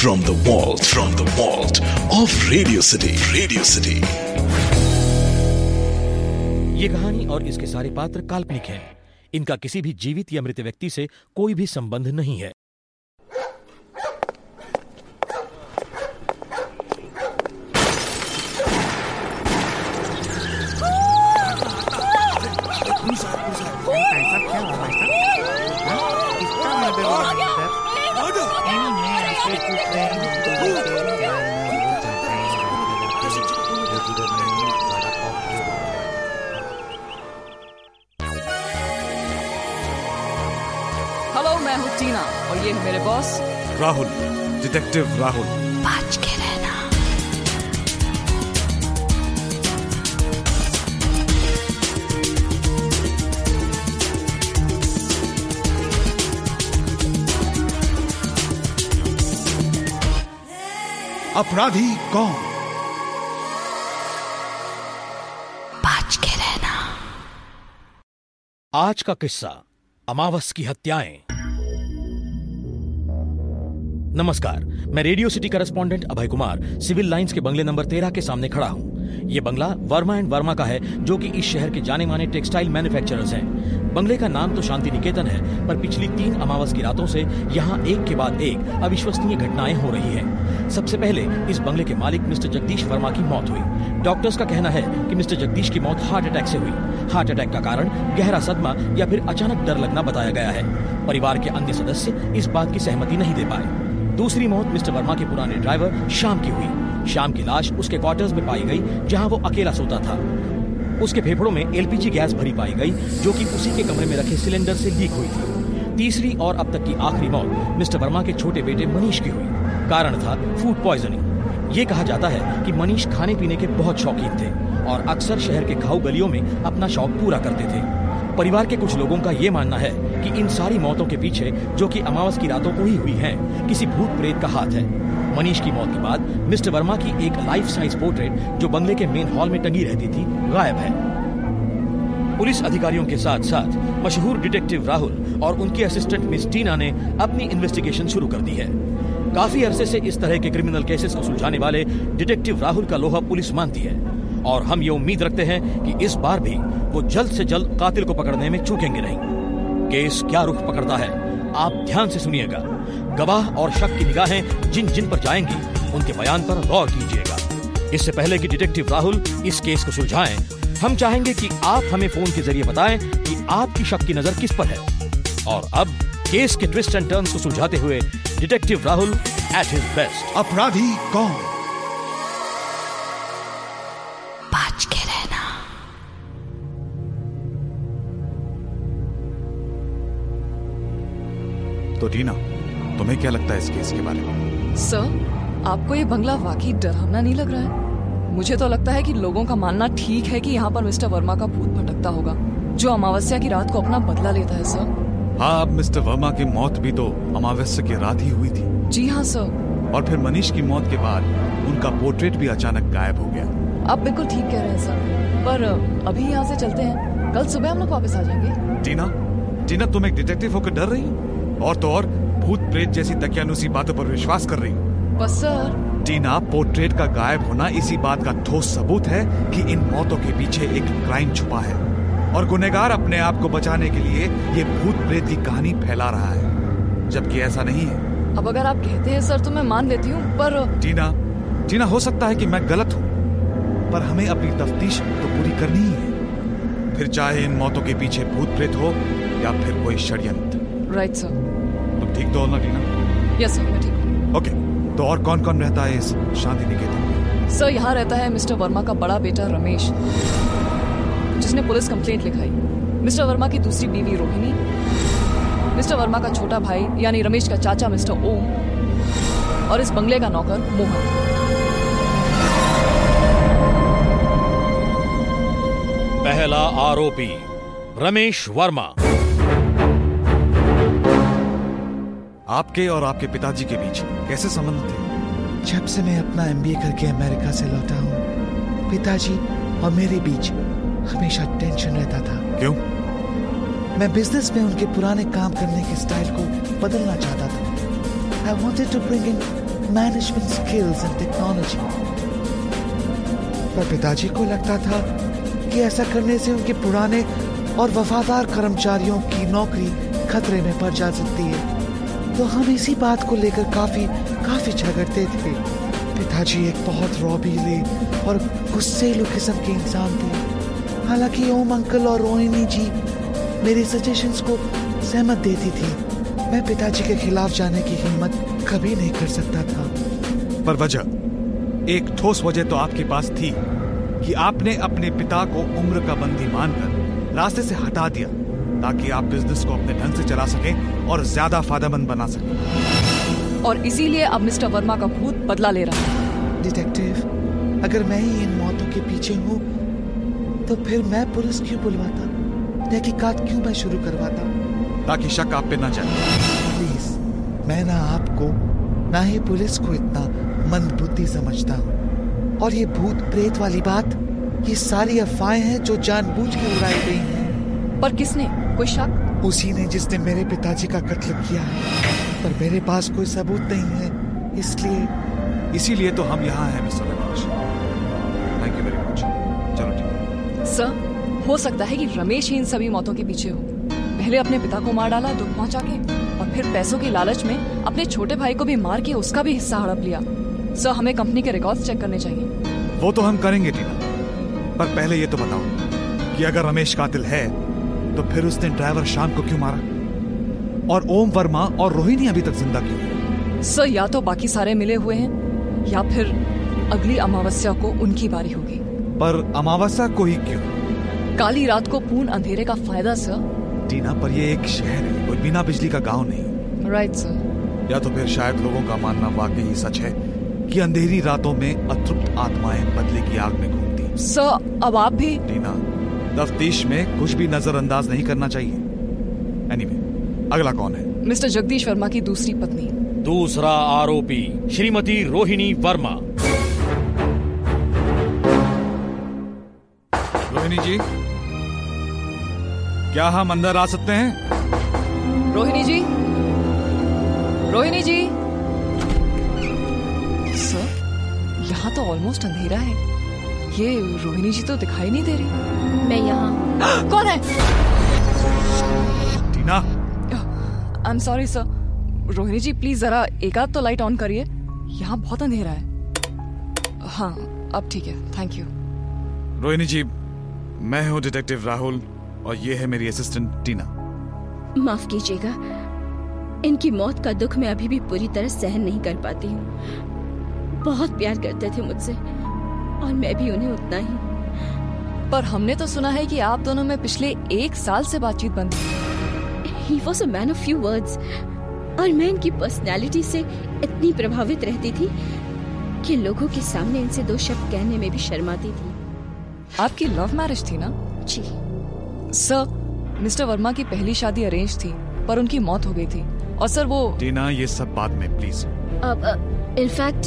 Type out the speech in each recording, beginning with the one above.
from the vault, from the vault of Radio City. Radio City. ये कहानी और इसके सारे पात्र काल्पनिक हैं इनका किसी भी जीवित या मृत व्यक्ति से कोई भी संबंध नहीं है हेलो मैं हूँ टीना और ये है मेरे बॉस राहुल डिटेक्टिव राहुल। बच के रहना। अपराधी कौन? आज का किस्सा, अमावस की हत्याएँ। नमस्कार, मैं radio city correspondent Abhay Kumar, civil lines के बंगले नंबर तेरह के सामने खड़ा हूँ। ये बंगला वर्मा एंड वर्मा का है, जो कि इस शहर के जाने माने टेक्सटाइल मैन्युफैक्चरर्स हैं। बंगले का नाम तो शांति निकेतन है, पर पिछली तीन अमावस की रातों से यहाँ एक के बाद एक अविश्वसनीय घटनाएँ हो रही हैं। सबसे पहले इस बंगले के मालिक मिस्टर जगदीश वर्मा की मौत हुई। डॉक्टर्स का कहना है कि मिस्टर जगदीश की मौत हार्ट अटैक से हुई। हार्ट अटैक का कारण गहरा सदमा या फिर अचानक डर लगना बताया गया है। परिवार के अन्य सदस्य इस बात की सहमति नहीं दे पाए। दूसरी मौत मिस्टर वर्मा के पुराने ड्राइवर शाम की हुई। शाम की लाश उसके क्वार्टर्स में पाई गई, जहाँ वो अकेला सोता था। उसके फेफड़ों में एलपीजी गैस भरी पाई गई, जो कि उसी के कमरे में रखे सिलेंडर से लीक हुई थी। तीसरी और अब तक की आखिरी मौत मिस्टर वर्मा के छोटे बेटे मनीष की हुई। कारण था फ़ूड पॉइजनिंग ये कहा जाता है कि मनीष खाने पीने के बहुत शौकीन थे और अक्सर शहर के खाऊ गलियों में अपना शौक पूरा करते थे। परिवार के कुछ लोगों का ये मानना है कि इन सारी मौतों के पीछे जो कि अमावस की रातों को ही हुई हैं, किसी भूत प्रेत का हाथ है। मनीष की मौत के बाद मिस्टर वर्मा की एक लाइफ साइज़ पोर्ट्रेट जो बंगले के मेन हॉल में टंगी रहती थी गायब है। पुलिस अधिकारियों के साथ साथ मशहूर डिटेक्टिव राहुल और उनकी असिस्टेंट मिस टीना ने अपनी इन्वेस्टिगेशन शुरू कर दी है। काफ़ी अरसे से इस तरह के क्रिमिनल केसेस को सुलझाने वाले डिटेक्टिव राहुल का लोहा पुलिस मानती है। और हम ये उम्मीद रखते हैं कि इस बार भी वो जल्द से जल्द कातिल को पकड़ने में चूकेंगे नहीं। केस क्या रुख पकड़ता है, आप ध्यान से सुनिएगा। गवाह और शक की निगाहें जिन जिन पर जाएँगी, उनके बयान पर गौर कीजिएगा। इससे पहले कि डिटेक्टिव राहुल इस केस को सुलझाएँ, हम चाहेंगे कि आप हमें फ़ोन के ज़रिए बताएँ कि आपकी शक की नज़र किस पर है। और अब केस के ट्विस्ट एंड टर्न्स को सुलझाते हुए detective Rahul at his best अपराधी कौन? बच के रहना। तो टीना तुम्हें क्या लगता है इस केस के बारे में? सर आपको ये बंगला वाकई डरावना नहीं लग रहा है? मुझे तो लगता है कि लोगों का मानना ठीक है कि यहाँ पर मिस्टर वर्मा का भूत भटकता होगा जो अमावस्या की रात को अपना बदला लेता है सर। हाँ अब मिस्टर वर्मा की मौत भी तो अमावस्या की रात ही हुई थी। जी हाँ सर। और फिर मनीष की मौत के बाद उनका पोर्ट्रेट भी अचानक गायब हो गया। आप बिल्कुल ठीक कह रहे हैं सर। पर अभी यहाँ से चलते हैं। कल सुबह हम लोग वापस आ जाएँगे। टीना टीना तुम एक डिटेक्टिव होकर डर रही हो? और तो और भूत प्रेत जैसी दकियानुसी बातों पर विश्वास कर रही हो? बस सर। टीना पोर्ट्रेट का गायब होना इसी बात का ठोस सबूत है कि इन मौतों के पीछे एक क्राइम छुपा है। और गुनेगार अपने आप को बचाने के लिए ये भूत प्रेत की कहानी फैला रहा है। जबकि ऐसा नहीं है। अब अगर आप कहते हैं सर तो मैं मान लेती हूँ पर टीना टीना हो सकता है कि मैं गलत हूँ पर हमें अपनी तफ्तीश तो पूरी करनी ही है। फिर चाहे इन मौतों के पीछे भूत प्रेत हो या फिर कोई षड्यंत्र। राइट सर तुम ठीक तो हो ना टीना? यस सर मैं ठीक हूँ। ओके तो और कौन कौन रहता है इस शांति निकेतन में? सर यहाँ रहता है मिस्टर वर्मा का बड़ा बेटा रमेश। जिसने पुलिस कंप्लेंट लिखाई। मिस्टर वर्मा की दूसरी बीवी रोहिणी मिस्टर वर्मा का छोटा भाई यानी रमेश का चाचा मिस्टर ओम और इस बंगले का नौकर मोहन। पहला आरोपी रमेश वर्मा। आपके और आपके पिताजी के बीच कैसे संबंध थे? जब से मैं अपना एमबीए करके अमेरिका से लौटा हूँ पिताजी और मेरे बीच हमेशा टेंशन रहता था। क्यों? मैं बिज़नेस में उनके पुराने काम करने के स्टाइल को बदलना चाहता था। आई wanted to bring in of management skills and technology. पर पिताजी को लगता था कि ऐसा करने से उनके पुराने और वफादार कर्मचारियों की नौकरी खतरे में पड़ जा सकती है। तो हम इसी बात को लेकर काफ़ी काफ़ी झगड़ते थे। पिताजी एक बहुत रौबीले और गुस्सेलू किस्म के इंसान थे। हालाँकि ओम अंकल और रोहिणी जी मेरे सजेशंस को सहमत देती थी। मैं पिताजी के खिलाफ जाने की हिम्मत कभी नहीं कर सकता था। पर वजह एक ठोस वजह तो आपके पास थी कि आपने अपने पिता को उम्र का बंदी मानकर रास्ते से हटा दिया ताकि आप बिज़नेस को अपने ढंग से चला सकें और ज़्यादा फ़ायदेमंद बना सकें। और इसीलिए अब मिस्टर वर्मा का भूत बदला ले रहा है। डिटेक्टिव अगर मैं ही इन मौतों के पीछे हूँ तो फिर मैं पुलिस क्यों बुलवाता? तहकीकात क्यों मैं शुरू करवाता? ताकि शक आप पे ना जाए। प्लीज़ मैं ना आपको ना ही पुलिस को इतना मंदबुद्धि समझता हूँ। और ये भूत प्रेत वाली बात ये सारी अफवाहें हैं जो जानबूझ के उड़ाई गई हैं। पर किसने? कोई शक? उसी ने जिसने मेरे पिताजी का कत्ल किया है। पर मेरे पास कोई सबूत नहीं है इसलिए इसीलिए तो हम यहाँ हैं मिस्टर रमेश सर हो सकता है कि रमेश ही इन सभी मौतों के पीछे हो। पहले अपने पिता को मार डाला दुख पहुँचा के और फिर पैसों की लालच में अपने छोटे भाई को भी मार के उसका भी हिस्सा हड़प लिया। सर हमें कंपनी के रिकॉर्ड्स चेक करने चाहिए। वो तो हम करेंगे टीना। पर पहले ये तो बताओ कि अगर रमेश कातिल है तो फिर उसने ड्राइवर शाम को क्यों मारा? और ओम वर्मा और रोहिणी अभी तक ज़िंदा क्यों सर या तो बाकी सारे मिले हुए हैं या फिर अगली अमावस्या को उनकी बारी होगी। पर अमावस्या को ही क्यों? काली रात को पूर्ण अंधेरे का फ़ायदा सर। टीना पर ये एक शहर है कोई बिना बिजली का गाँव नहीं। राइट सर या तो फिर शायद लोगों का मानना वाकई ही सच है कि अंधेरी रातों में अतृप्त आत्माएँ बदले की आग में घूमती सर अब आप भी टीना तफ्तीश में कुछ भी नजरअंदाज नहीं करना चाहिए। एनीवे anyway, अगला कौन है? मिस्टर जगदीश वर्मा की दूसरी पत्नी। दूसरा आरोपी श्रीमती रोहिणी वर्मा। रोहिणी जी। क्या हम अंदर आ सकते हैं? रोहिणी जी? रोहिणी जी? सर यहाँ तो ऑलमोस्ट अंधेरा है। ये रोहिणी जी तो दिखाई नहीं दे रही। मैं यहाँ। कौन है? Tina. I am sorry sir Rohini ji please जरा एक आध तो लाइट ऑन करिए। यहाँ बहुत अंधेरा है। हाँ अब ठीक है। थैंक यू रोहिणी जी मैं हूँ डिटेक्टिव राहुल और ये है मेरी असिस्टेंट टीना। माफ़ कीजिएगा इनकी मौत का दुख मैं अभी भी पूरी तरह सहन नहीं कर पाती हूँ। बहुत प्यार करते थे मुझसे और मैं भी उन्हें उतना ही। पर हमने तो सुना है कि आप दोनों में पिछले एक साल से बातचीत बंद ही। Was a man of few words और मैं इनकी पर्सनैलिटी से इतनी प्रभावित रहती थी कि लोगों के सामने इनसे दो शब्द कहने में भी शर्माती थी। आपकी लव मैरिज थी ना? जी। सर मिस्टर वर्मा की पहली शादी अरेंज थी पर उनकी मौत हो गई थी। और सर वो टीना ये सब बाद में प्लीज़ अब इनफैक्ट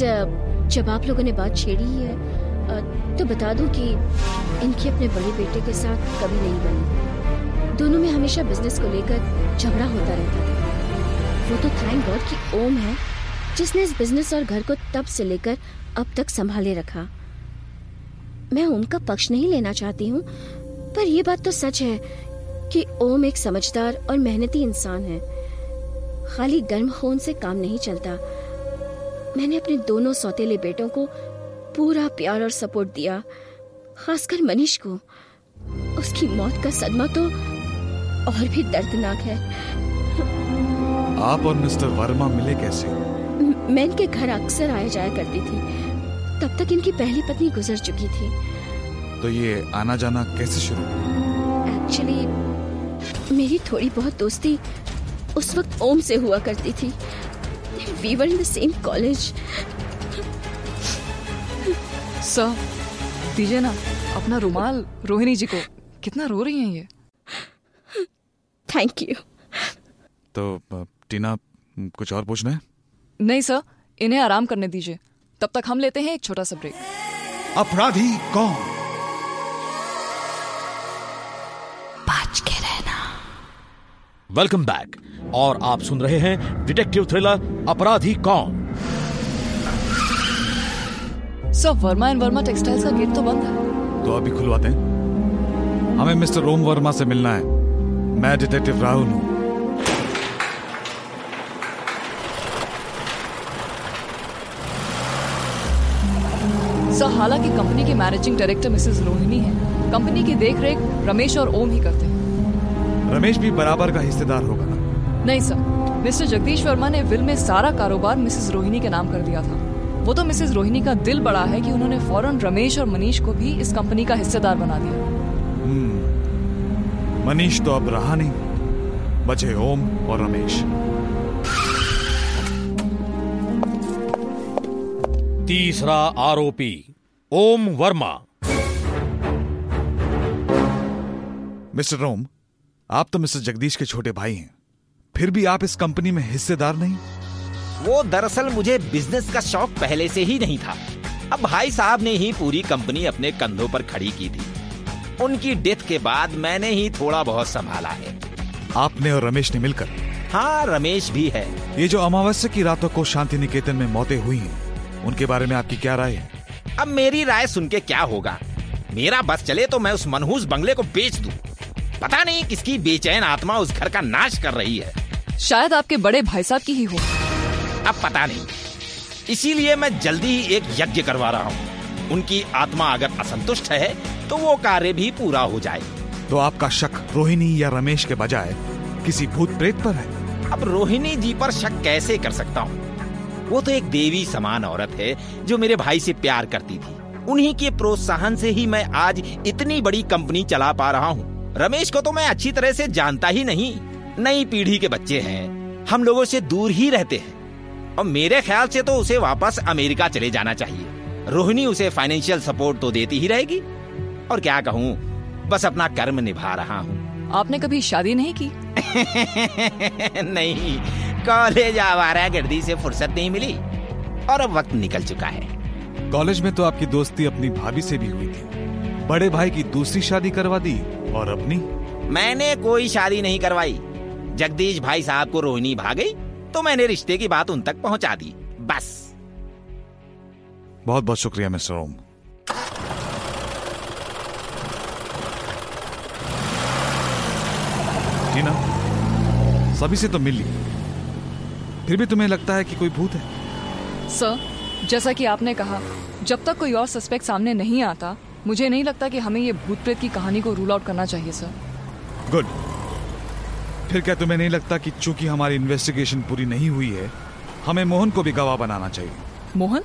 जब आप लोगों ने बात छेड़ी है तो बता दूँ कि इनकी अपने बड़े बेटे के साथ कभी नहीं बनी। दोनों में हमेशा बिज़नेस को लेकर झगड़ा होता रहता था। वो तो थैंक गॉड कि ओम है जिसने इस बिज़नेस और घर को तब से लेकर अब तक संभाले रखा। मैं ओम का पक्ष नहीं लेना चाहती हूँ। पर यह बात तो सच है कि ओम एक समझदार और मेहनती इंसान है। खाली गर्म खून से काम नहीं चलता। मैंने अपने दोनों सौतेले बेटों को पूरा प्यार और सपोर्ट दिया खासकर मनीष को। उसकी मौत का सदमा तो और भी दर्दनाक है। आप और मिस्टर वर्मा मिले कैसे? मैं इनके घर अक्सर आया जाया करती थी। तब तक इनकी पहली पत्नी गुजर चुकी थी। तो ये आना जाना कैसे शुरू एक्चुअली मेरी थोड़ी बहुत दोस्ती उस वक्त ओम से हुआ करती थी। We were in the same college sir दीजिए ना अपना रुमाल रोहिणी जी को। कितना रो रही हैं ये। थैंक यू तो टीना कुछ और पूछना है? नहीं सर इन्हें आराम करने दीजिए। तब तक हम लेते हैं एक छोटा सा ब्रेक अपराधी कौन? बच के रहना। वेलकम बैक और आप सुन रहे हैं डिटेक्टिव थ्रिलर अपराधी कौन? Sir Verma and Verma textiles का गेट तो बंद है। तो अभी खुलवाते हैं। हमें मिस्टर रोम वर्मा से मिलना है। मैं डिटेक्टिव राहुल हूँ। सर हालाँकि कंपनी के मैनेजिंग डायरेक्टर मिसेस रोहिणी है। कंपनी की देख रेख रमेश और ओम ही करते हैं। रमेश भी बराबर का हिस्सेदार होगा ना? नहीं सर मिस्टर जगदीश वर्मा ने विल में सारा कारोबार मिसेस रोहिणी के नाम कर दिया था। वो तो मिसेस रोहिणी का दिल बड़ा है कि उन्होंने फ़ौरन रमेश और मनीष को भी इस कंपनी का हिस्सेदार बना दिया। मनीष तो अब रहा नहीं। बचे ओम और रमेश। तीसरा आरोपी ओम वर्मा। मिस्टर रोम आप तो मिस्टर जगदीश के छोटे भाई हैं। फिर भी आप इस कंपनी में हिस्सेदार नहीं? वो दरअसल मुझे बिज़नेस का शौक पहले से ही नहीं था। अब भाई साहब ने ही पूरी कंपनी अपने कंधों पर खड़ी की थी। उनकी डेथ के बाद मैंने ही थोड़ा बहुत संभाला है। आपने और रमेश ने मिलकर? हाँ रमेश भी है। ये जो अमावस्या की रातों को शांति निकेतन में मौतें हुई हैं उनके बारे में आपकी क्या राय है? अब मेरी राय सुन के क्या होगा? मेरा बस चले तो मैं उस मनहूस बंगले को बेच दूँ। पता नहीं किसकी बेचैन आत्मा उस घर का नाश कर रही है। शायद आपके बड़े भाई साहब की ही हो। अब पता नहीं। इसीलिए मैं जल्दी ही एक यज्ञ करवा रहा हूँ। उनकी आत्मा अगर असंतुष्ट है तो वो कार्य भी पूरा हो जाए। तो आपका शक रोहिणी या रमेश के बजाय किसी भूत प्रेत पर है? अब रोहिणी जी पर शक कैसे कर सकता हूँ? वो तो एक देवी समान औरत है जो मेरे भाई से प्यार करती थी। उन्हीं के प्रोत्साहन से ही मैं आज इतनी बड़ी कंपनी चला पा रहा हूँ। रमेश को तो मैं अच्छी तरह से जानता ही नहीं। नई पीढ़ी के बच्चे हैं। हम लोगों से दूर ही रहते हैं। और मेरे ख्याल से तो उसे वापस अमेरिका चले जाना चाहिए। रोहिणी उसे फाइनेंशियल सपोर्ट तो देती ही रहेगी। और क्या कहूँ बस अपना कर्म निभा रहा हूँ। आपने कभी शादी नहीं की? नहीं। कॉलेज आवारा गर्दी से फुर्सत नहीं मिली। और अब वक्त निकल चुका है। कॉलेज में तो आपकी दोस्ती अपनी भाभी से भी हुई थी। बड़े भाई की दूसरी शादी करवा दी और अपनी? मैंने कोई शादी नहीं करवाई। जगदीश भाई साहब को रोहिणी भाग गई तो मैंने रिश्ते की बात उन तक पहुँचा दी। बस। बहुत बहुत शुक्रिया मिस्टर ओम। टीना सभी से तो मिल। ली फिर भी तुम्हें लगता है कि कोई भूत है? सर जैसा कि आपने कहा जब तक कोई और सस्पेक्ट सामने नहीं आता मुझे नहीं लगता कि हमें ये भूत प्रेत की कहानी को रूल आउट करना चाहिए सर। गुड फिर क्या तुम्हें नहीं लगता कि चूँकि हमारी इन्वेस्टिगेशन पूरी नहीं हुई है हमें मोहन को भी गवाह बनाना चाहिए? मोहन?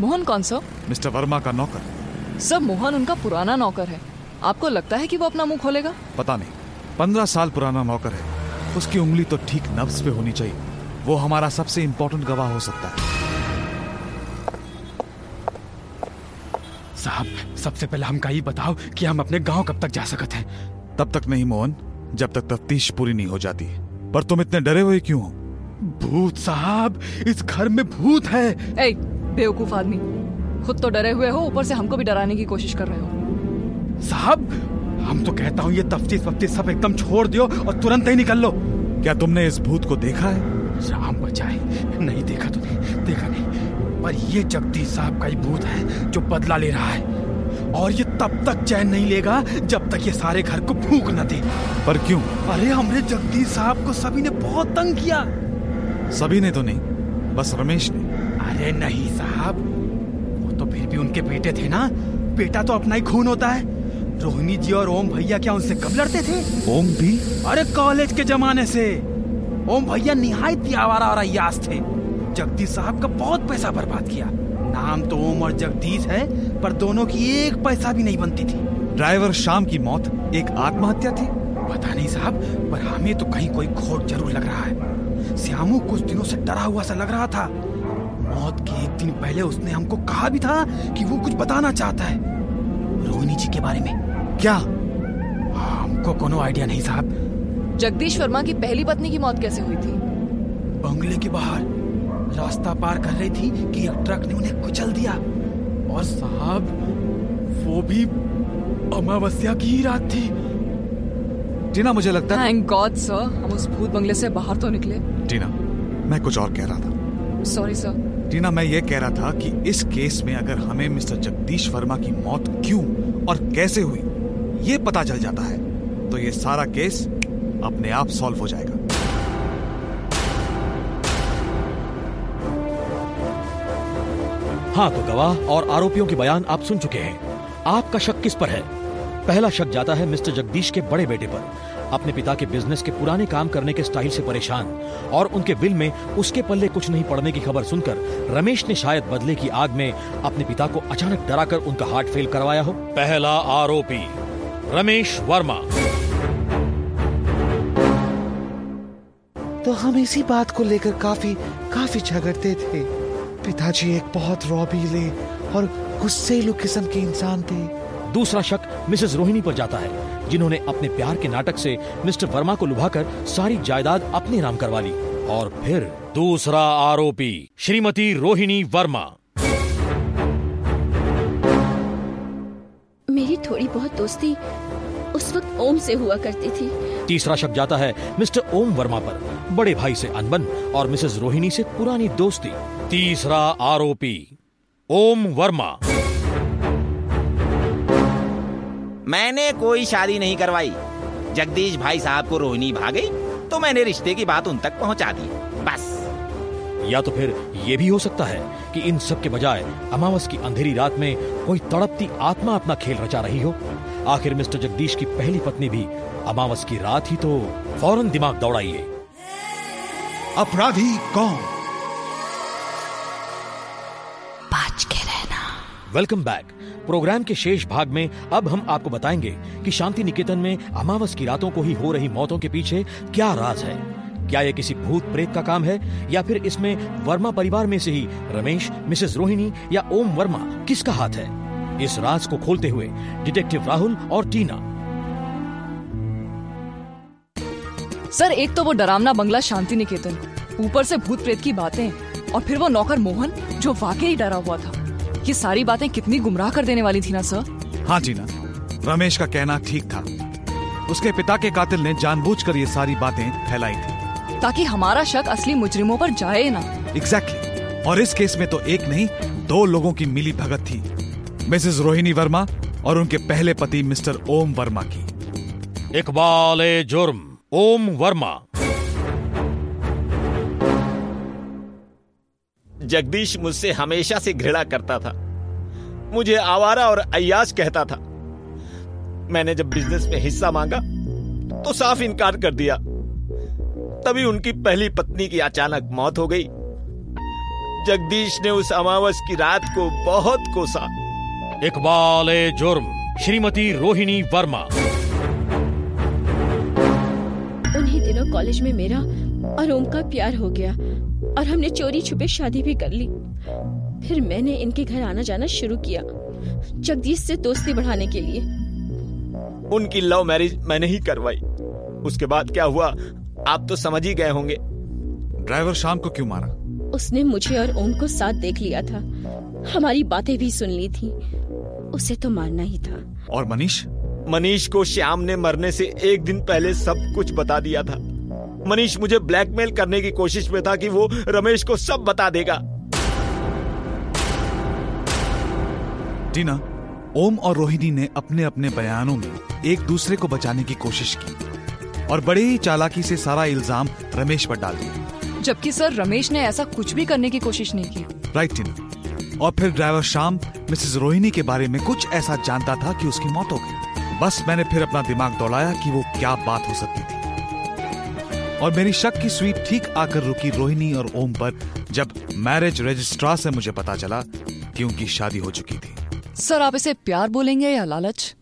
मोहन कौन सर? मिस्टर वर्मा का नौकर। सर मोहन उनका पुराना नौकर है। आपको लगता है कि वो अपना मुँह खोलेगा? पता नहीं पंद्रह साल पुराना नौकर है। उसकी उंगली तो ठीक नब्स पे होनी चाहिए। वो हमारा सबसे इंपॉर्टेंट गवाह हो सकता है। साहब सबसे पहले हमका ये बताओ कि हम अपने गाँव कब तक जा सकते हैं? तब तक नहीं मोहन। जब तक तफ्तीश पूरी नहीं हो जाती। पर तुम इतने डरे हुए क्यों हो? भूत साहब इस घर में भूत है। ए बेवकूफ़ आदमी। खुद तो डरे हुए हो ऊपर से हमको भी डराने की कोशिश कर रहे हो। साहब हम तो कहता हूँ ये तफ्तीश वफ्तीश सब एकदम छोड़ दियो और तुरंत ही निकल लो। क्या तुमने इस भूत को देखा है? राम बचाए। नहीं देखा तूने? देखा नहीं। पर ये जगदीश साहब का ही भूत है जो बदला ले रहा है। और ये तब तक चैन नहीं लेगा जब तक ये सारे घर को फूक न दे। पर क्यों? अरे हमने जगदीश साहब को सभी ने बहुत तंग किया। सभी ने तो नहीं बस रमेश ने। अरे नहीं साहब वो तो फिर भी उनके बेटे थे ना। बेटा तो अपना ही खून होता है। रोहिणी जी और ओम भैया क्या उनसे कब लड़ते थे? ओम भी? अरे कॉलेज के जमाने से। ओम भैया निहायत ही आवारा और अयास थे। जगदीश साहब का बहुत पैसा बर्बाद किया। नाम तो ओम और जगदीश है पर दोनों की एक पैसा भी नहीं बनती थी। ड्राइवर शाम की मौत एक आत्महत्या थी? पता नहीं साहब पर हमें तो कहीं कोई खोट ज़रूर लग रहा है। श्यामू कुछ दिनों से डरा हुआ सा लग रहा था। मौत के एक दिन पहले उसने हमको कहा भी था कि वो कुछ बताना चाहता है। रोहिणी जी के बारे में। क्या? हमको कोनो आइडिया नहीं साहब। जगदीश वर्मा की पहली पत्नी की मौत कैसे हुई थी? बंगले के बाहर रास्ता पार कर रही थी कि एक ट्रक ने उन्हें कुचल दिया। और साहब वो भी अमावस्या की ही रात थी। टीना मुझे लगता है थैंक गॉड सर हम उस भूत बंगले से बाहर तो निकले। टीना मैं कुछ और कह रहा था। सॉरी सर टीना मैं ये कह रहा था कि इस केस में अगर हमें मिस्टर जगदीश वर्मा की मौत क्यों और कैसे हुई ये पता चल जाता है। तो ये सारा केस अपने आप सॉल्व हो जाएगा। हाँ तो गवाह और आरोपियों के बयान आप सुन चुके हैं। आपका शक किस पर है? पहला शक जाता है मिस्टर जगदीश के बड़े बेटे पर। अपने पिता के बिज़नेस के पुराने काम करने के स्टाइल से परेशान और उनके बिल में उसके पल्ले कुछ नहीं पड़ने की खबर सुनकर रमेश ने शायद बदले की आग में अपने पिता को अचानक डराकर उनका हार्ट फेल करवाया हो। पहला आरोपी रमेश वर्मा। तो हम इसी बात को लेकर काफ़ी काफ़ी झगड़ते थे। पिताजी एक बहुत रौबीले और गुस्सेलू किस्म के इंसान थे। दूसरा शक मिसेस रोहिणी पर जाता है जिन्होंने अपने प्यार के नाटक से मिस्टर वर्मा को लुभाकर सारी जायदाद अपने नाम करवा ली। और फिर दूसरा आरोपी श्रीमती रोहिणी वर्मा। मेरी थोड़ी बहुत दोस्ती उस वक्त ओम से हुआ करती थी। तीसरा शक जाता है मिस्टर ओम वर्मा पर। बड़े भाई से अनबन और मिसेस रोहिणी से पुरानी दोस्ती। तीसरा आरोपी ओम वर्मा। मैंने कोई शादी नहीं करवाई। जगदीश भाई साहब को रोहिणी भागी तो मैंने रिश्ते की बात उन तक पहुँचा दी। बस। या तो फिर ये भी हो सकता है कि इन सब के बजाय अमावस की अंधेरी रात में कोई तड़पती आत्मा अपना खेल रचा रही हो। आखिर मिस्टर जगदीश की पहली पत्नी भी अमावस की रात ही तो फ़ौरन दिमाग दौड़ाइए अपराधी कौन? बच के रहना। वेलकम बैक प्रोग्राम के शेष भाग में अब हम आपको बताएँगे कि शांति निकेतन में अमावस की रातों को ही हो रही मौतों के पीछे क्या राज है। क्या ये किसी भूत प्रेत का काम है या फिर इसमें वर्मा परिवार में से ही रमेश मिसेस रोहिणी या ओम वर्मा किसका हाथ है? इस राज को खोलते हुए डिटेक्टिव राहुल और टीना। सर एक तो वो डरावना बंगला शांति निकेतन ऊपर से भूत प्रेत की बातें और फिर वो नौकर मोहन जो वाकई डरा हुआ था। ये सारी बातें कितनी गुमराह कर देने वाली थी ना सर? हाँ टीना रमेश का कहना ठीक था। उसके पिता के कातिल ने जानबूझकर ये सारी बातें फैलाई थी। ताकि हमारा शक असली मुजरिमों पर जाए ना। Exactly exactly. और इस केस में तो एक नहीं दो लोगों की मिली भगत थी। मिसेस रोहिणी वर्मा और उनके पहले पति मिस्टर ओम वर्मा की। इकबाल जुर्म। ओम वर्मा। जगदीश मुझसे हमेशा से घृणा करता था। मुझे आवारा और अयाज कहता था। मैंने जब बिज़नेस में हिस्सा मांगा तो साफ़ इनकार कर दिया। तभी उनकी पहली पत्नी की अचानक मौत हो गई। जगदीश ने उस अमावस की रात को बहुत कोसा। इकबाल जुर्म श्रीमती रोहिणी वर्मा। कॉलेज में मेरा और ओम का प्यार हो गया और हमने चोरी छुपे शादी भी कर ली। फिर मैंने इनके घर आना जाना शुरू किया जगदीश से दोस्ती बढ़ाने के लिए। उनकी लव मैरिज मैंने ही करवाई। उसके बाद क्या हुआ आप तो समझ ही गए होंगे। ड्राइवर शाम को क्यों मारा? उसने मुझे और ओम को साथ देख लिया था। हमारी बातें भी सुन ली थी। उसे तो मारना ही था। और मनीष? मनीष को श्याम ने मरने से एक दिन पहले सब कुछ बता दिया था। मनीष मुझे ब्लैकमेल करने की कोशिश में था कि वो रमेश को सब बता देगा। टीना ओम और रोहिणी ने अपने अपने बयानों में एक दूसरे को बचाने की कोशिश की और बड़े ही चालाकी से सारा इल्ज़ाम रमेश पर डाल दिया। जबकि सर रमेश ने ऐसा कुछ भी करने की कोशिश नहीं की। Right Tina. और फिर ड्राइवर शाम मिसेस रोहिणी के बारे में कुछ ऐसा जानता था कि उसकी मौत हो गई। बस मैंने फिर अपना दिमाग दौड़ाया कि वो क्या बात हो सकती थी। और मेरी शक की सुई ठीक आकर रुकी रोहिणी और ओम पर जब मैरिज रजिस्ट्रार से मुझे पता चला कि उनकी शादी हो चुकी थी। सर आप इसे प्यार बोलेंगे या लालच?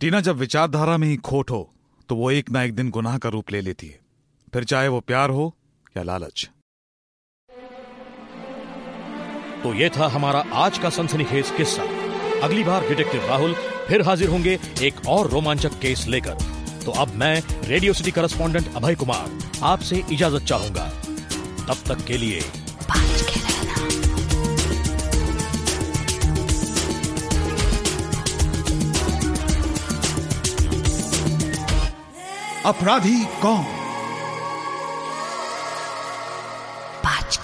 टीना जब विचारधारा में ही खोट हो तो वो एक ना एक दिन गुनाह का रूप ले लेती है। फिर चाहे वो प्यार हो या लालच। तो ये था हमारा आज का सनसनीखेज किस्सा। अगली बार डिटेक्टिव राहुल फिर हाजिर होंगे एक और रोमांचक केस लेकर। तो अब मैं Radio City correspondent Abhay Kumar आपसे इजाज़त चाहूँगा। तब तक के लिए। अपराधी कौन? रहना